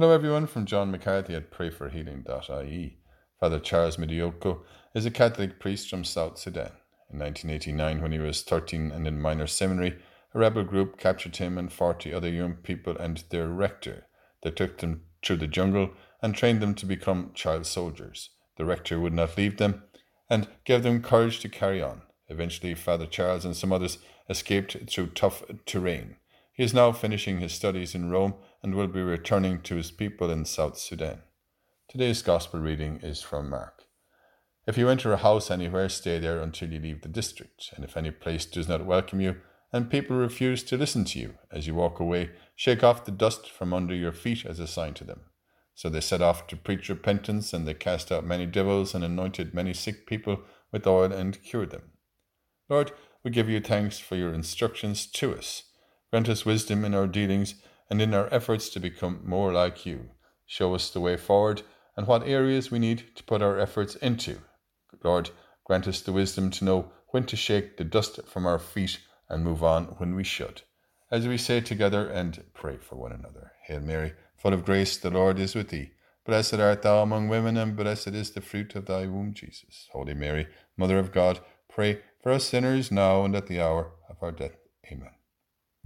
Hello, everyone, from John McCarthy at prayforhealing.ie. Father Charles Medioko is a Catholic priest from South Sudan. In 1989, when he was 13 and in minor seminary, a rebel group captured him and 40 other young people and their rector. They took them through the jungle and trained them to become child soldiers. The rector would not leave them and gave them courage to carry on. Eventually, Father Charles and some others escaped through tough terrain. He is now finishing his studies in Rome and will be returning to his people in South Sudan. Today's Gospel reading is from Mark. If you enter a house anywhere, stay there until you leave the district, and if any place does not welcome you, and people refuse to listen to you as you walk away, shake off the dust from under your feet as a sign to them. So they set off to preach repentance, and they cast out many devils and anointed many sick people with oil and cured them. Lord, we give you thanks for your instructions to us. Grant us wisdom in our dealings and in our efforts to become more like you. Show us the way forward and what areas we need to put our efforts into. Lord, grant us the wisdom to know when to shake the dust from our feet and move on when we should. As we say together and pray for one another. Hail Mary, full of grace, the Lord is with thee. Blessed art thou among women, and blessed is the fruit of thy womb, Jesus. Holy Mary, Mother of God, pray for us sinners now and at the hour of our death. Amen.